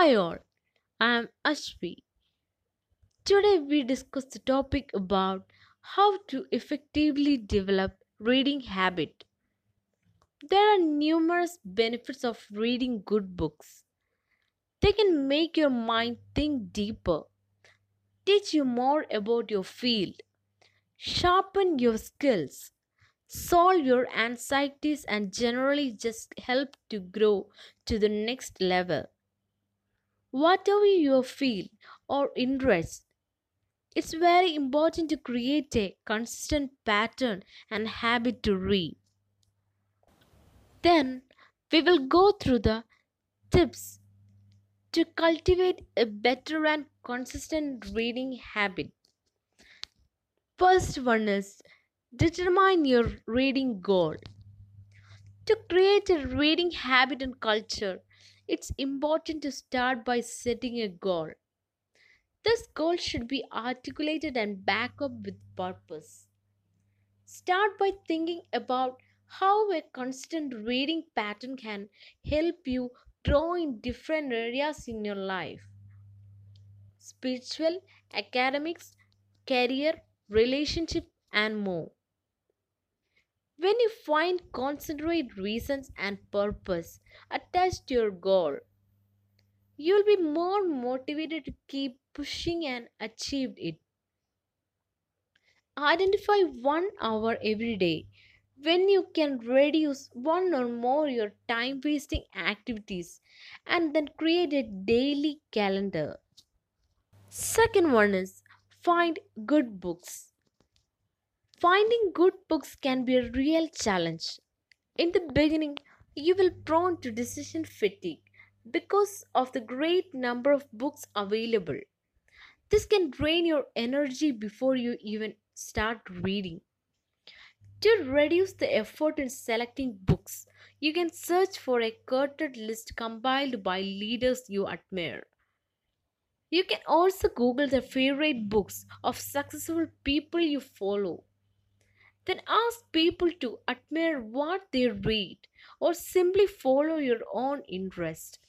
Hi all, I am Ashvi. Today we discuss the topic about how to effectively develop reading habit. There are numerous benefits of reading good books. They can make your mind think deeper, teach you more about your field, sharpen your skills, solve your anxieties and generally just help to grow to the next level. Whatever your field or interest, it's very important to create a consistent pattern and habit to read. Then we will go through the tips to cultivate a better and consistent reading habit. First one is determine your reading goal. To create a reading habit and culture, it's important to start by setting a goal. This goal should be articulated and backed up with purpose. Start by thinking about how a constant reading pattern can help you grow in different areas in your life spiritual, academics, career, relationship, and more. When you find concentrate reasons and purpose attached to your goal, you'll be more motivated to keep pushing and achieve it. Identify one hour every day when you can reduce one or more your time wasting activities and then create a daily calendar. Second one is find good books. Finding good books can be a real challenge. In the beginning, you will prone to decision fatigue because of the great number of books available. This can drain your energy before you even start reading. To reduce the effort in selecting books, you can search for a curated list compiled by leaders you admire. You can also Google the favorite books of successful people you follow. Then ask people to admire what they read or simply follow your own interest.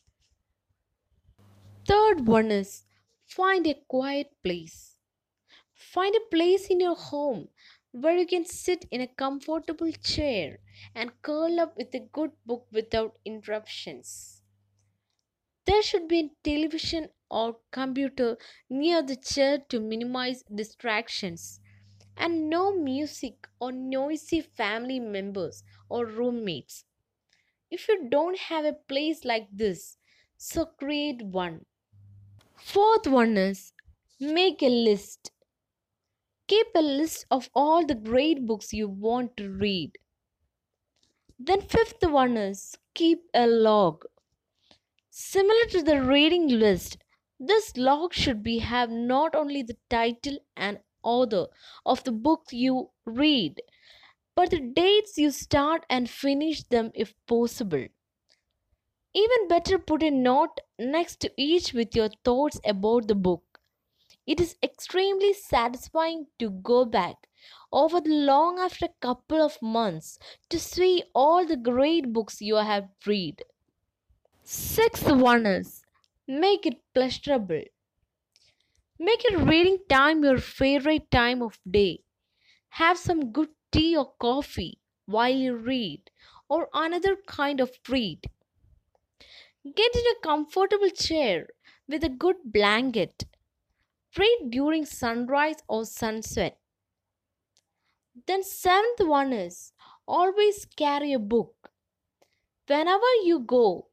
Third one is find a quiet place. Find a place in your home where you can sit in a comfortable chair and curl up with a good book without interruptions. There should be a television or computer near the chair to minimize distractions, and no music or noisy family members or roommates. If you don't have a place like this, so create one. Fourth one is make a list. Keep a list of all the great books you want to read. Then, fifth one is keep a log. Similar to the reading list, this log should be have not only the title and author of the book you read, but the dates you start and finish them if possible. Even better, put a note next to each with your thoughts about the book. It is extremely satisfying to go back over the long after a couple of months to see all the great books you have read. Sixth one is make it pleasurable. Make your reading time your favorite time of day. Have some good tea or coffee while you read, or another kind of treat. Get in a comfortable chair with a good blanket. Read during sunrise or sunset. Then, seventh one is always carry a book. Whenever you go,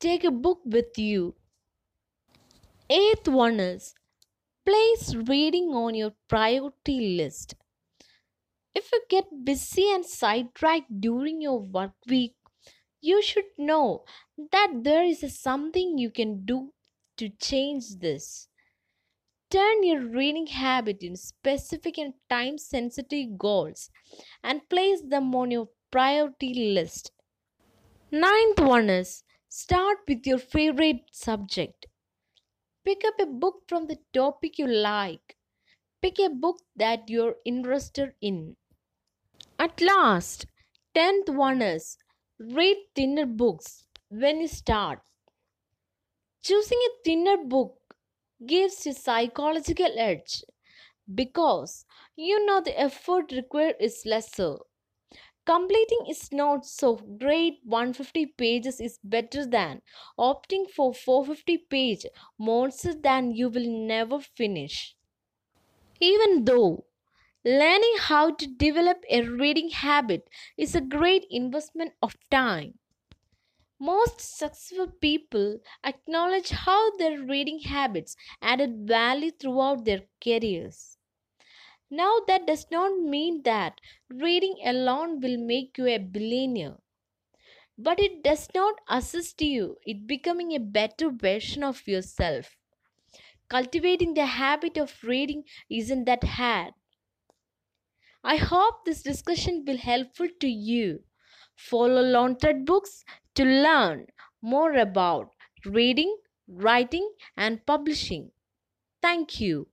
take a book with you. Eighth one is place reading on your priority list. If you get busy and sidetracked during your work week, you should know that there is something you can do to change this. Turn your reading habit in specific and time sensitive goals and place them on your priority list. Ninth one is start with your favorite subject. Pick up a book from the topic you like. Pick a book that you're interested in. At last, tenth one is read thinner books when you start. Choosing a thinner book gives you psychological edge because you know the effort required is lesser. Completing is not so great 150 pages is better than opting for 450 page monster than you will never finish. Even though learning how to develop a reading habit is a great investment of time. Most successful people acknowledge how their reading habits added value throughout their careers. Now, that does not mean that reading alone will make you a billionaire, but it does not assist you in becoming a better version of yourself. Cultivating the habit of reading isn't that hard. I hope this discussion will helpful to you. Follow Launted Books to learn more about reading, writing, and publishing. Thank you.